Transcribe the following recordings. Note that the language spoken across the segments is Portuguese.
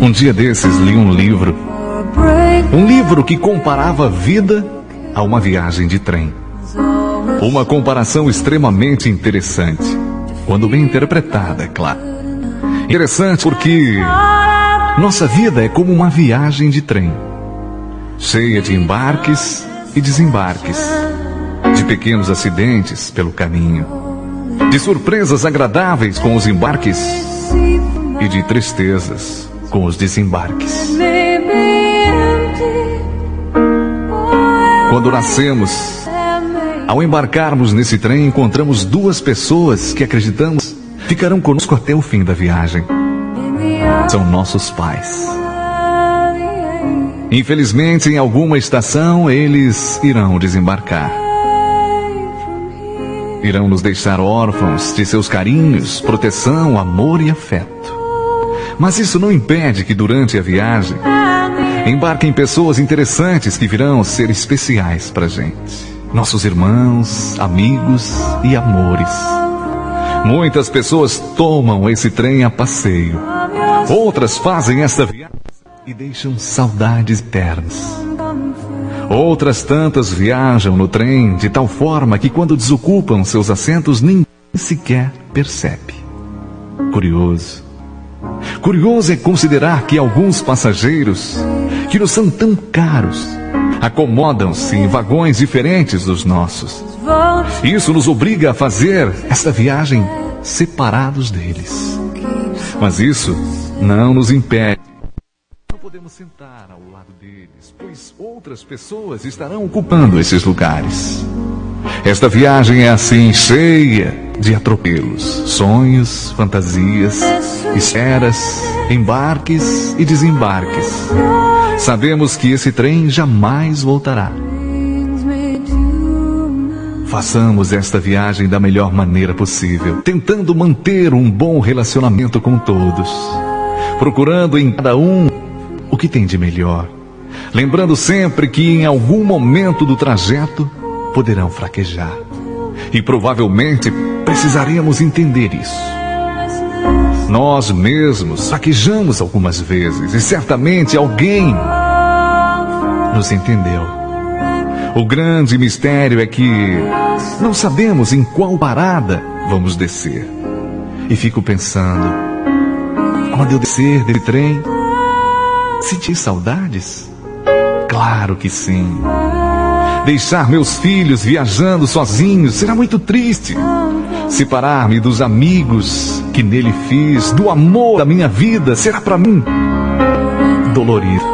Um dia desses li um livro. Um livro que comparava a vida a uma viagem de trem. Uma comparação extremamente interessante, quando bem interpretada, é claro. Interessante porque nossa vida é como uma viagem de trem, cheia de embarques e desembarques, de pequenos acidentes pelo caminho, de surpresas agradáveis com os embarques e de tristezas com os desembarques. Quando nascemos, ao embarcarmos nesse trem, encontramos duas pessoas que acreditamos ficarão conosco até o fim da viagem. São nossos pais. Infelizmente, em alguma estação, eles irão desembarcar. Irão nos deixar órfãos de seus carinhos, proteção, amor e afeto. Mas isso não impede que durante a viagem embarquem pessoas interessantes que virão ser especiais para gente. Nossos irmãos, amigos e amores. Muitas pessoas tomam esse trem a passeio. Outras fazem esta viagem e deixam saudades eternas. Outras tantas viajam no trem de tal forma que quando desocupam seus assentos ninguém sequer percebe. Curioso. Curioso é considerar que alguns passageiros, que nos são tão caros, acomodam-se em vagões diferentes dos nossos. Isso nos obriga a fazer esta viagem separados deles. Mas isso não nos impede. Não podemos sentar ao lado deles, pois outras pessoas estarão ocupando esses lugares. Esta viagem é assim cheia de atropelos, sonhos, fantasias, esferas, embarques e desembarques. Sabemos que esse trem jamais voltará. Façamos esta viagem da melhor maneira possível, tentando manter um bom relacionamento com todos, procurando em cada um o que tem de melhor, lembrando sempre que em algum momento do trajeto poderão fraquejar. E provavelmente precisaremos entender isso. Nós mesmos fraquejamos algumas vezes e certamente alguém nos entendeu. O grande mistério é que não sabemos em qual parada vamos descer. E fico pensando, quando eu descer desse trem, sentir saudades? Claro que sim. Deixar meus filhos viajando sozinhos será muito triste. Separar-me dos amigos que nele fiz, do amor da minha vida, será para mim dolorido.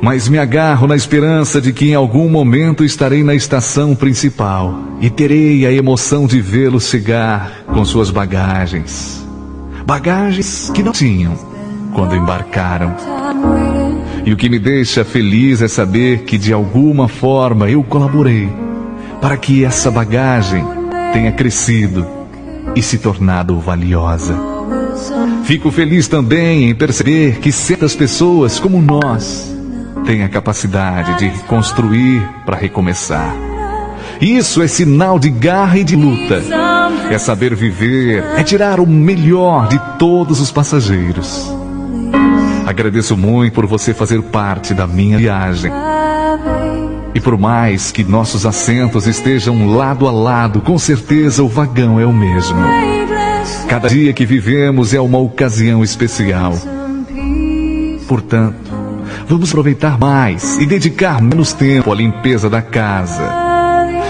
Mas me agarro na esperança de que em algum momento estarei na estação principal e terei a emoção de vê-lo chegar com suas bagagens. Bagagens que não tinham quando embarcaram. E o que me deixa feliz é saber que de alguma forma eu colaborei para que essa bagagem tenha crescido e se tornado valiosa. Fico feliz também em perceber que certas pessoas como nós têm a capacidade de construir para recomeçar. Isso é sinal de garra e de luta. É saber viver, é tirar o melhor de todos os passageiros. Agradeço muito por você fazer parte da minha viagem. E por mais que nossos assentos estejam lado a lado, com certeza o vagão é o mesmo. Cada dia que vivemos é uma ocasião especial. Portanto, vamos aproveitar mais e dedicar menos tempo à limpeza da casa.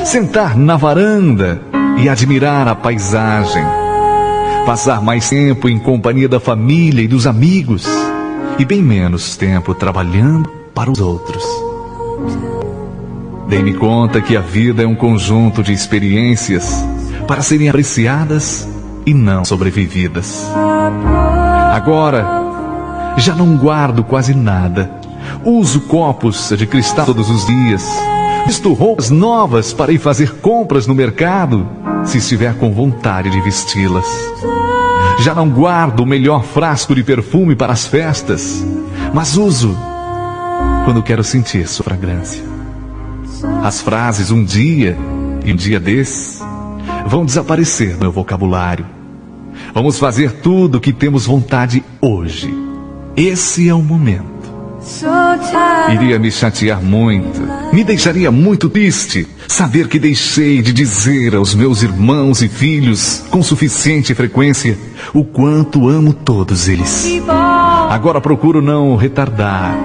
Sentar na varanda e admirar a paisagem. Passar mais tempo em companhia da família e dos amigos. E bem menos tempo trabalhando para os outros. Dei-me conta que a vida é um conjunto de experiências para serem apreciadas e não sobrevividas. Agora, já não guardo quase nada. Uso copos de cristal todos os dias. Visto roupas novas para ir fazer compras no mercado, se estiver com vontade de vesti-las. Já não guardo o melhor frasco de perfume para as festas, mas uso quando quero sentir sua fragrância. As frases um dia e um dia desse vão desaparecer do meu vocabulário. Vamos fazer tudo o que temos vontade hoje. Esse é o momento. Iria me chatear muito, me deixaria muito triste saber que deixei de dizer aos meus irmãos e filhos com suficiente frequência o quanto amo todos eles. Agora procuro não retardar,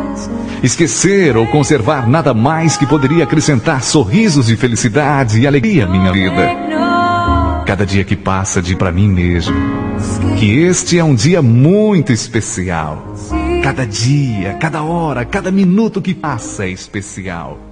esquecer ou conservar nada mais que poderia acrescentar sorrisos de felicidade e alegria à minha vida. Cada dia que passa de para mim mesmo que este é um dia muito especial. Cada dia, cada hora, cada minuto que passa é especial.